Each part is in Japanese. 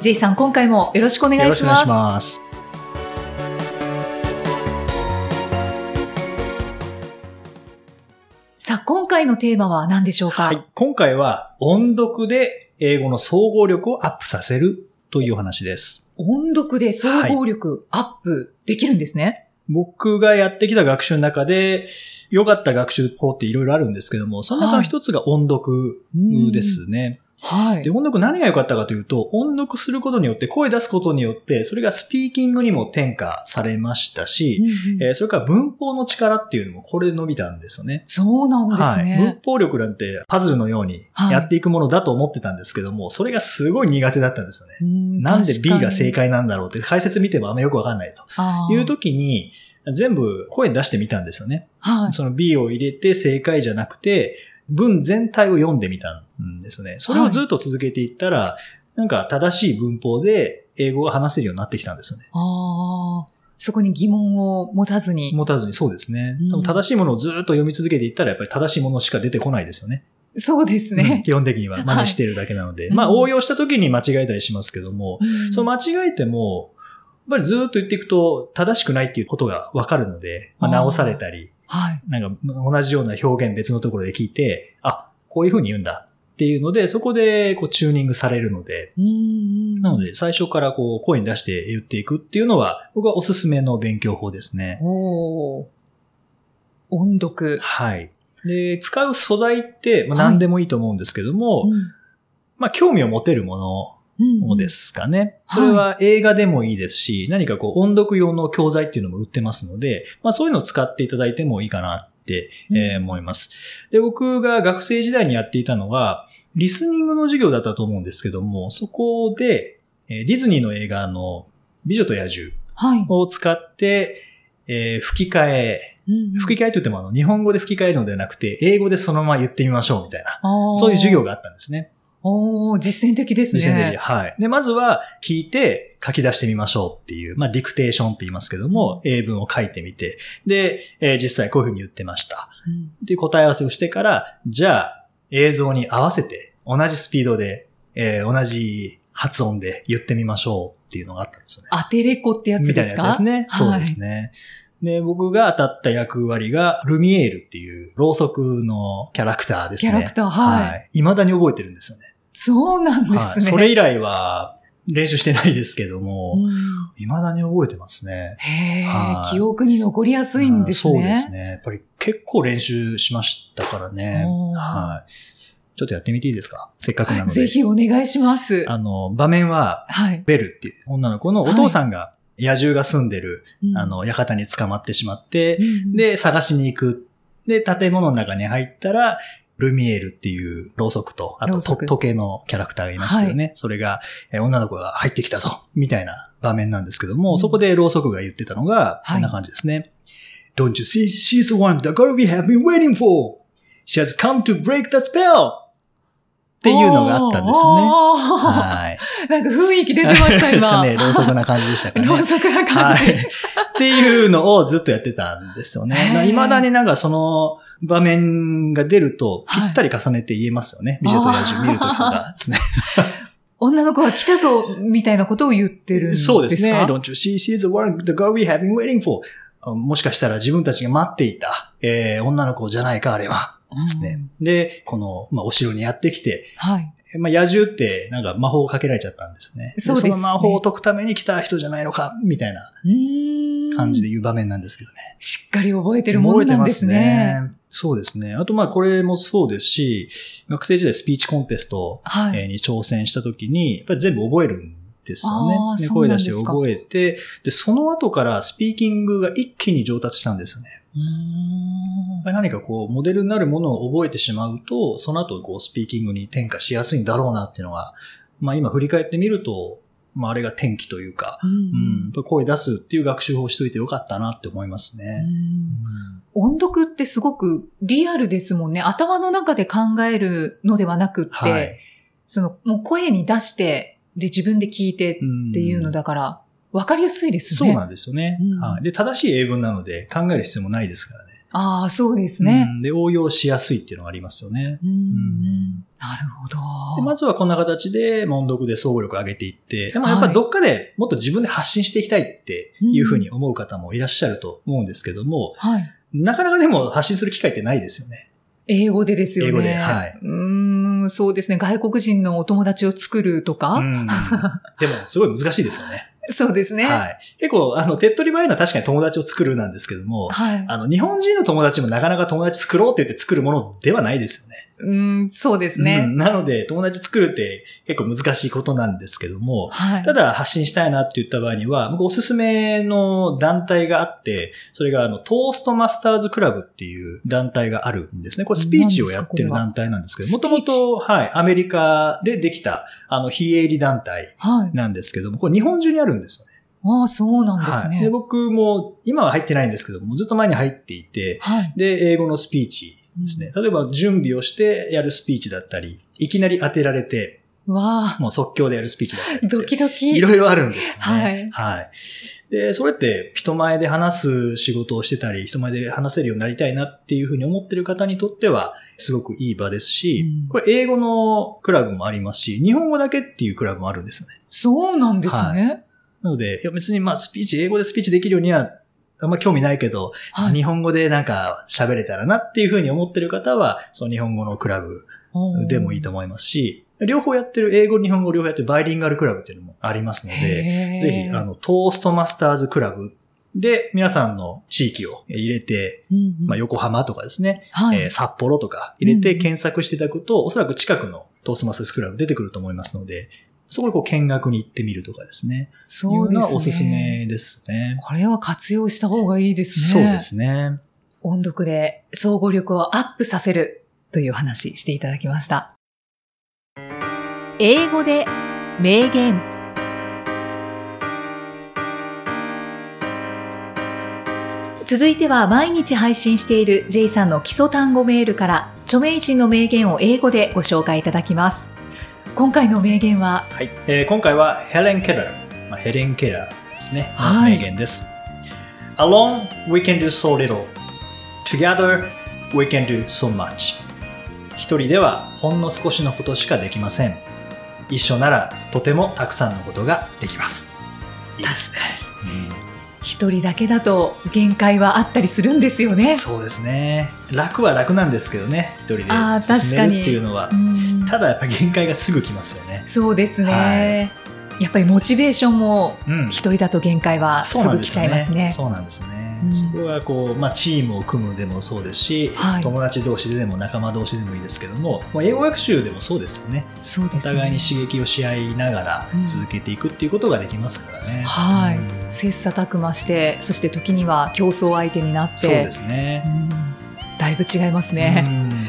J さん今回もよろしくお願いしますよろしくお願いします。さあ今回のテーマは何でしょうか、はい。今回は音読で英語の総合力をアップさせるというお話です。音読で総合力アップできるんですね、僕がやってきた学習の中で良かった学習法っていろいろあるんですけども、その中の一つが音読ですね。はいで、音読何が良かったかというと、音読することによって、声出すことによって、それがスピーキングにも転化されましたし、うんうんえーそれから文法の力っていうのもこれで伸びたんですよね。そうなんですはい。文ね。法力なんてパズルのようにやっていくものだと思ってたんですけども、それがすごい苦手だったんですよね。うんなんで B が正解なんだろうって解説見てもあんまよくわかんないという時に、全部声に出してみたんですよね。はい。その B を入れて正解じゃなくて、文全体を読んでみたんですよね。それをずっと続けていったら、なんか正しい文法で英語が話せるようになってきたんですよね。ああ、そこに疑問を持たずに。持たずにそうですね。うん正しいものをずっと読み続けていったら、やっぱり正しいものしか出てこないですよね。そうですうんね。基本的には真似してるだけなので。はいうんまあ応用した時に間違えたりしますけども、うんその間違えても、やっぱりずっと言っていくと正しくないっていうことがわかるので、まあ、直されたり、はい。なんか同じような表現別のところで聞いて、あ、こういうふうに言うんだっていうので、そこでこうチューニングされるので、うんなので最初からこう声に出して言っていくっていうのは、僕はおすすめの勉強法ですね。おー音読。はい。で、使う素材って、まあ、はい何でもいいと思うんですけども、うんまあ興味を持てるものうんですかね。はいそれは映画でもいいですし、何かこう音読用の教材っていうのも売ってますので、まあそういうのを使っていただいてもいいかなって、えー思います。で、僕が学生時代にやっていたのは、リスニングの授業だったと思うんですけども、そこで、えーディズニーの映画の美女と野獣はい。を使って、えー吹き替え、吹き替えといってもあの、日本語で吹き替えるのではなくて、英語でそのまま言ってみましょうみたいな、そういう授業が。があったんですね。おー実践的ですね。実践的にはい。で、まずは聞いて書き出してみましょうっていう、まあ、ディクテーションって言いますけども、英文を書いてみて、で、えー実際こういうふうに言ってました。うんで、答え合わせをしてから、じゃあ、映像に合わせて、同じスピードで、えー同じ発音で言ってみましょうっていうのがあったんですよね。アテレコってやつみたいなですかやつですね。そうですね。で、僕が当たった役割が、ルミエールっていう、ろうそくのキャラクターですね。キャラクターはいい。未だに覚えてるんですよね。そうなんですね。はい。それ以来は、練習してないですけども、うん未だに覚えてますね。へえは、い記憶に残りやすいんですね。そうですね。やっぱり結構練習しましたからね。はい。ちょっとやってみていいですか？せっかくなので。ぜひお願いします。あの、場面は、はい。ベルっていう女の子のお父さんが野獣が住んでる、うんあ、の、館に捕まってしまって、うん、で、探しに行く。で、建物の中に入ったら、ルミエールっていうろうそくと、あと時計のキャラクターがいましたよね。それが、えー女の子が入ってきたぞみたいな場面なんですけども、うんそこでろうそくが言ってたのが、はいこんな感じですね。Don't you see, she's the one the girl we have been waiting for. She has come to break the spell! っていうのがあったんですよね。はい。なんか雰囲気出てました、ですか今。ね、ろうそくな感じでしたかね。ろうそくな感じ。はい。っていうのをずっとやってたんですよね。いまだになんかその場面が出るとぴったり重ねて言えますよね。美女と野獣見るときとかですね。女の子が来たぞ、みたいなことを言ってるんですか？そうですね。Don't you see, she's the one, the girl we have been waiting for. もしかしたら自分たちが待っていた、えー女の子じゃないか、あれは。ですね。で、この、まあ、お城にやってきて、はい。まあ、野獣ってなんか魔法をかけられちゃったんですね。そうですねその魔法を解くために来た人じゃないのか、みたいなうーん感じで言う場面なんですけどね。しっかり覚えてるもんなんですね。覚えてますね。そうですね。あと、まあ、これもそうですし、学生時代スピーチコンテストに挑戦したときに、やっぱり全部覚えるんですよね声出して覚えて、で、その後からスピーキングが一気に上達したんですよね。何かこう、モデルになるものを覚えてしまうと、その後こう、スピーキングに転化しやすいんだろうなっていうのが、まあ今振り返ってみるとまあ、あれが転機というか、ううんん、やっぱ声出すっていう学習法をしといてよかったなって思いますね。音読ってすごくリアルですもんね。頭の中で考えるのではなくって、はい。その、もう声に出して、で、自分で聞いてっていうのだから、わかりやすいですね。そうなんですよね、うんはい。で、正しい英文なので考える必要もないですからね。ああ、そうですね。うんで、応用しやすいっていうのがありますよね。うんうんなるほど。でまずはこんな形で、音読で総合力を上げていって、でもやっぱりどっかでもっと自分で発信していきたいっていうふうに思う方もいらっしゃると思うんですけども、はい。なかなかでも発信する機会ってないですよね。英語でですよね。英語ではいうーん、そうですね。外国人のお友達を作るとか、うん でも、すごい難しいですよね。そうですね。はい。結構、あの、手っ取り早いのは確かに友達を作るなんですけども、はい。あの、日本人の友達もなかなか友達作ろうって言って作るものではないですよね。うん、そうですね。うんなので、友達作るって結構難しいことなんですけども、はい。ただ発信したいなって言った場合には、僕おすすめの団体があって、それがあの、トーストマスターズクラブっていう団体があるんですね。これスピーチをやってる団体なんですけど、もともと、はい、アメリカでできた、あの、非営利団体はい。なんですけども、これ日本中にあるんですよね。ああ、そうなんですはい。で、ね。僕も、今は入ってないんですけども、ずっと前に入っていて、はい。で、英語のスピーチですね。例えば、準備をしてやるスピーチだったり、いきなり当てられて、わあ、もう即興でやるスピーチだったり。ドキドキ。いろいろあるんですよね。はいはい。で、それって人前で話す仕事をしてたり、人前で話せるようになりたいなっていうふうに思ってる方にとっては、すごくいい場ですし、うんこれ英語のクラブもありますし、日本語だけっていうクラブもあるんですよね。そうなんですね。なので、いや別にまあスピーチ、英語でスピーチできるようにはあんま興味ないけど、はい。日本語でなんか喋れたらなっていうふうに思ってる方は、その日本語のクラブでもいいと思いますし、両方やってる、英語、日本語両方やってるバイリンガルクラブっていうのもありますので、ぜひ、あの、トーストマスターズクラブで皆さんの地域を入れて、うんうんまあ、横浜とかですね、はい。えー札幌とか入れてうん検索していただくと、おそらく近くのトーストマスターズクラブ出てくると思いますので、そこでこう見学に行ってみるとかですね。そうですね。いうのはおすすめですね。これは活用した方がいいですね。そうですね。音読で総合力をアップさせるという話していただきました。英語で名言。続いては毎日配信している J さんの基礎単語メールから著名人の名言を英語でご紹介いただきます。今回の名言は、はい。えー今回はヘレン・ケラー。まあ、ヘレン・ケラーですね。はい名言です。Alone, we can do so little. Together, we can do so much. 一人ではほんの少しのことしかできません。一緒ならとてもたくさんのことができます。いいですね。一人だけだと限界はあったりするんですよね。そうですね。楽は楽なんですけどね。一人で進めるっていうのはう。んただやっぱ限界がすぐ来ますよね。そうですね。はやっぱりモチベーションもうん。一人だと限界はすぐ来ちゃいますね。そうなんですよね。うんそこはこう、まあ、チームを組むでもそうですし、はい友達同士でも仲間同士でもいいですけども、まあ、英語学習でもそうですよね。おそうですね。互いに刺激をし合いながらうん続けていくっていうことができますからね。はいうん切磋琢磨して、そして時には競争相手になって、そうですね。うんだいぶ違いますね。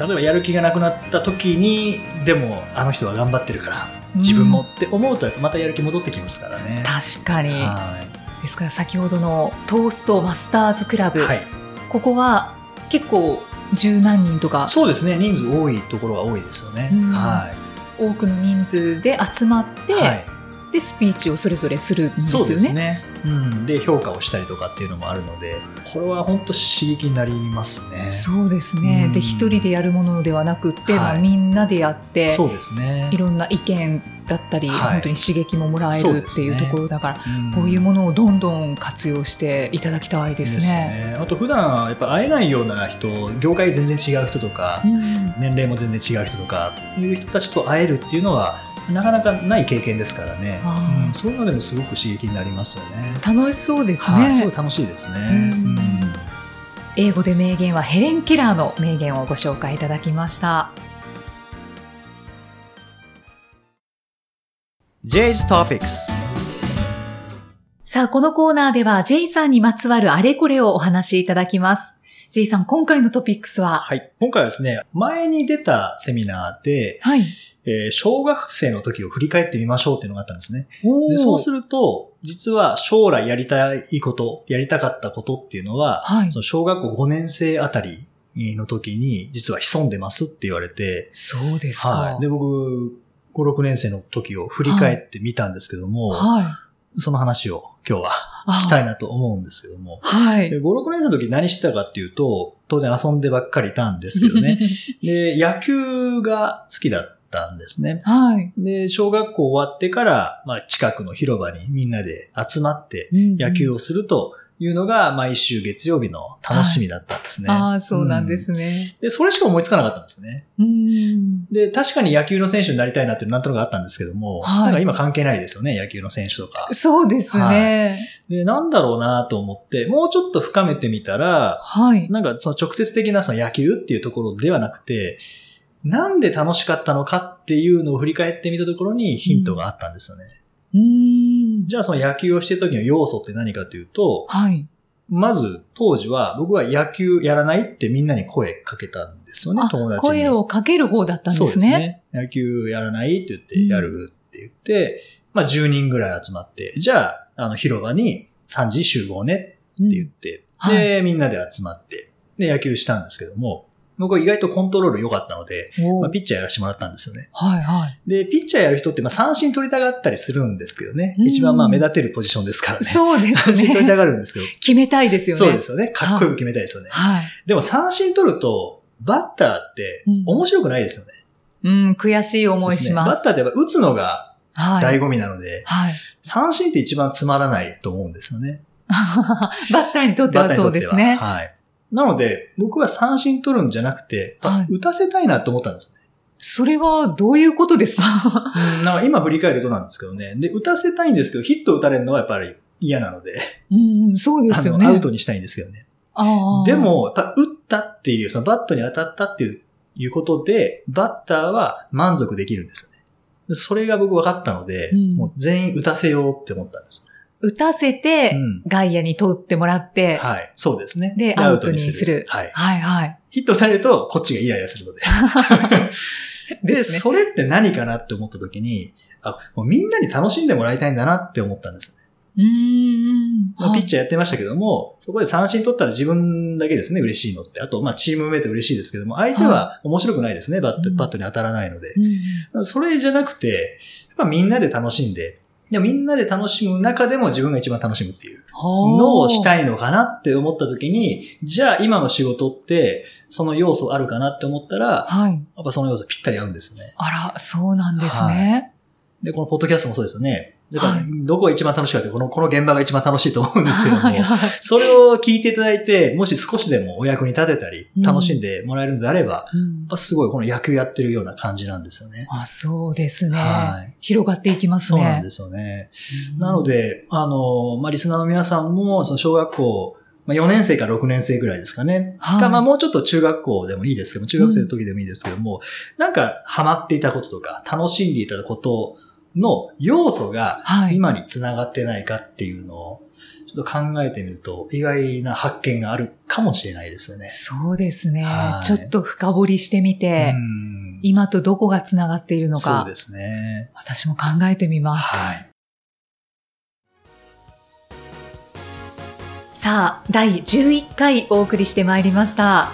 うん例えばやる気がなくなった時に、でもあの人は頑張ってるから、自分もって思うとまたやる気戻ってきますからね。確かに。はいですから先ほどのトーストマスターズクラブ、はい。ここは結構十何人とかそうですね。人数多いところが多いですよね。うんは多くの人数で集まって、い。はいでスピーチをそれぞれするんですよね。そうん。で、評価をしたりとかっていうのもあるので、これは本当刺激になりますね。そうですね。うんで一人でやるものではなくって、はいまあみんなでやってそうですねい。ろんな意見だったり、はい本当に刺激ももらえるっていうところだから、うんこういうものをどんどん活用していただきたいですね。あと普段やっぱ会えないような人、業界全然違う人とか、うん年齢も全然違う人とかいう人たちと会えるっていうのはなかなかない経験ですからね。うんそういうのでもすごく刺激になりますよね。楽しそうですね。はい、すごい楽しいですね。うんうん英語で名言はヘレン・ケラーの名言をご紹介いただきました。J's Topics さあ、このコーナーでは J さんにまつわるあれこれをお話しいただきます。J さん、今回のトピックスは？はい。今回はですね、前に出たセミナーで、はい。えー小学生の時を振り返ってみましょうっていうのがあったんですね。おでそうするると、実は将来やりたいこと、やりたかったことっていうのは、はいそ。の小学校5年生あたりの時に、実は潜んでますって言われて、そうですか。はい。で、僕、5、6年生の時を振り返ってみたんですけども、はい。その話を今日はあしたいなと思うんですけども、はいで。5、6年生の時何してたかっていうと、当然遊んでばっかりいたんですけどね。で、野球が好きだったんですね。はい。で、小学校終わってから、まあ、近くの広場にみんなで集まって野球を。をするというのが毎週月曜日の楽しみだったんですね。ああ、そうなんですうんね。で、それしか思いつかなかったんですね。うん。で、確かに野球の選手になりたいなっていうのなんとなくあったんですけども、はいなんか今関係ないですよね、野球の選手とか。そうですね。で、なんだろうなと思って、もうちょっと深めてみたら、はい。なんかその直接的なその野球っていうところではなくて、なんで楽しかったのかっていうのを振り返ってみたところにヒントがあったんですよね。うん。じゃあその野球をしてる時の要素って何かというと、はい。まず当時は僕は野球やらないってみんなに声かけたんですよね、あ友達に。声をかける方だったんですそうですね。ね。野球やらないって言って、やるって言って、まあ10人ぐらい集まって、じゃあ、あの広場に3時集合ねって言って、うんで、みんなで集まって、で、野球したんですけども、僕は意外とコントロール良かったので、おまあ、ピッチャーやらせてもらったんですよね。はいはい。で、ピッチャーやる人って、まあ、三振取りたがったりするんですけどね。うん一番まあ目立てるポジションですからね。そうです三振取りね。たがるんですけど。決めたいですよね。そうですよね。かっこよく決めたいですよね。はい。でも三振取ると、バッターってうん面白くないですよね。うん、悔しい思いします。バッターってやっぱ打つのがはい。醍醐味なので、はい。三振って一番つまらないと思うんですよね。バッターにとってはそうですね。はい。なので、僕は三振取るんじゃなくて、はい打たせたいなと思ったんですね。それはどういうことですか？うんなんか今振り返るとなんですけどね。で、打たせたいんですけど、ヒット打たれるのはやっぱり嫌なので、うん、そうですよね。アウトにしたいんですけどね。で、も、た打ったっていう、そのバットに当たったっていういうことで、バッターは満足できるんですよね。でそれが僕分かったので、うんもう全員打たせようって思ったんです。打たせて、うん外野に通ってもらって、はい。そうですね。で、アウトにする。はい。はいはい。ヒット打たれると、こっちがイライラするので。で、それって何かなって思った時に、あ、もうみんなに楽しんでもらいたいんだなって思ったんですね。うーん。まあ、ピッチチャーやってましたけども、そこで三振取ったら自分だけですね、嬉しいのって。あと、まあ、チームメイト嬉しいですけども、相手は面白くないですね、バット、うんバットに当たらないので。うんそれじゃなくて、やっぱみんなで楽しんで、でもみんなで楽しむ中でも自分が一番楽しむっていうのをしたい。いのかなって思った時に、じゃあ今の仕事って、その要素あるかなって思ったら、はい。やっぱその要素ぴったり合うんですよね。あら、そうなんですね。で、このポッドキャストもそうですよね。だからはいどこが一番楽しいかって、この、この現場が一番楽しいと思うんですけども、はいはいそれを聞いていただいて、もし少しでもお役に立てたりうん、楽しんでもらえるのであれば、やうんすごいこの野球やってるような感じなんですよね。あ、そうですねはい。広がっていきますね。そうなんですよね。うんなの、で、あの、まあ、リスナーの皆さんも、その小学校、まあ、4年生から6年生ぐらいですかね。はいかまあ、もうちょっと中学校でもいいですけども、中学生の時でもいいですけども、なんかハマっていたこととか、楽しんでいたことの要素がはい。今につながってないかっていうのを、ちょっと考えてみると、意外な発見があるかもしれないですよね。そうですねは。いちょっと深掘りしてみて、うん今とどこがつながっているのかそうで、すね。私も考えてみます。はい。さあ、第11回お送りしてまいりました。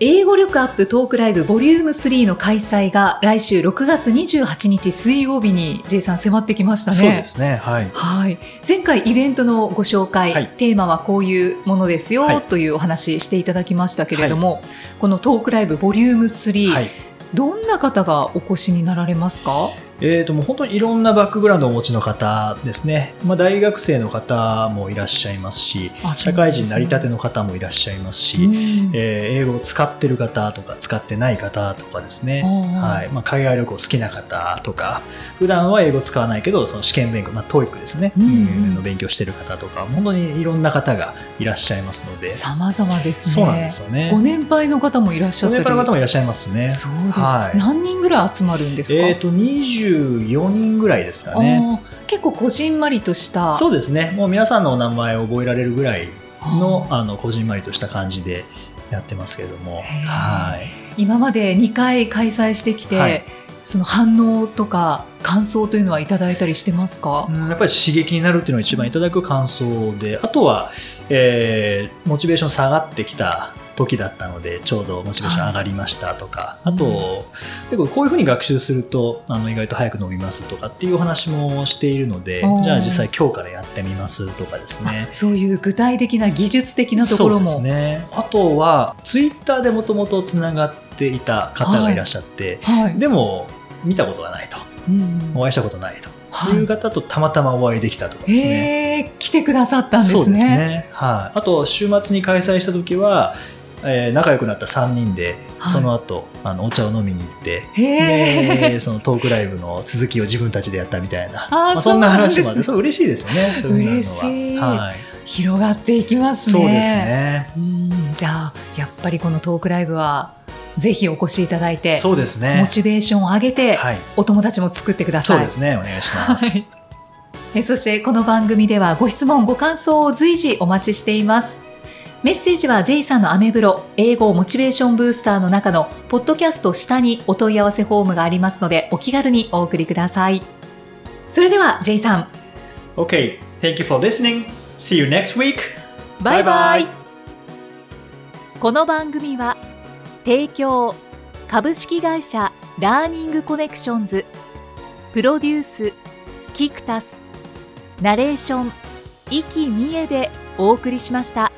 英語力アップトークライブボリューム3の開催が来週6月28日水曜日に J さん迫ってきましたね。そうですね。はい。はい。前回イベントのご紹介、はいテーマはこういうものですよ、はいというお話していただきましたけれども、このトークライブボリューム3、はい。どんな方がお越しになられますか？えー、ともう本当にいろんなバックグラウンドをお持ちの方ですね、まあ、大学生の方もいらっしゃいますしあ社会人なりたての方もいらっしゃいますし、うんえー英語を使ってる方とか使ってない方とかですね、はい。まあ、海外旅行好きな方とか普段は英語使わないけどその試験勉強、まあ、TOEIC ですね、の勉強してる方とか本当にいろんな方がいらっしゃいますので。様々ですね。そうなんですよね。ご年配の方もいらっしゃったり。ご年配の方もいらっしゃいますね。そうです、はい。何人ぐらい集まるんですか、えー、と24人ぐらいですかね結構こじんまりとした。そうですね。もう皆さんのお名前を覚えられるぐらいのああのこじんまりとした感じで、やってますけれども、はい。今まで2回開催してきて、はいその反応とか感想というのはいただいたりしてますか、うんやっぱり刺激になるっていうのが一番いただく感想で、あとは、えーモチベーション下がってきた時だったので、ちょうどモチベーション上がりましたとか、はいあと、結構こういうふうに学習すると、あの意外と早く伸びますとかっていうお話もしているのでじゃあ実際今日からやってみますとかですね。そういう具体的な技術的なところも。そうですね。あとは、ツイッターでもともとつながっていた方がいらっしゃって、はい。でも見たことがないと、うんお会いしたことないとはいいう方とたまたまお会いできたとかですね。来てくださったんですね。そうですね。はい。あと、週末に開催した時は、えー仲良くなった3人で、はいその後、あの、お茶を飲みに行って。で、そのトークライブの続きを自分たちでやったみたいな。まあ、そんな話もあって、そうねそう嬉しいですよね。そういうのははい。広がっていきますね。そうです。ね。うん、じゃあ、やっぱりこのトークライブは、ぜひお越しいただいて、そうですモね。チベーションを上げて、はい。お友達も作ってください。そうですね。お願いします。はいえそしてこの番組ではご質問ご感想を随時お待ちしていますメッセージは J さんのアメブロ英語モチベーションブースターの中のポッドキャスト下にお問い合わせフォームがありますのでお気軽にお送りくださいそれでは J さん Okay. Thank you for listening. See you next week. バイこの番組は提供株式会社ラーニングコネクションズプロデュースキクタスナレーション生きみえでお送りしました。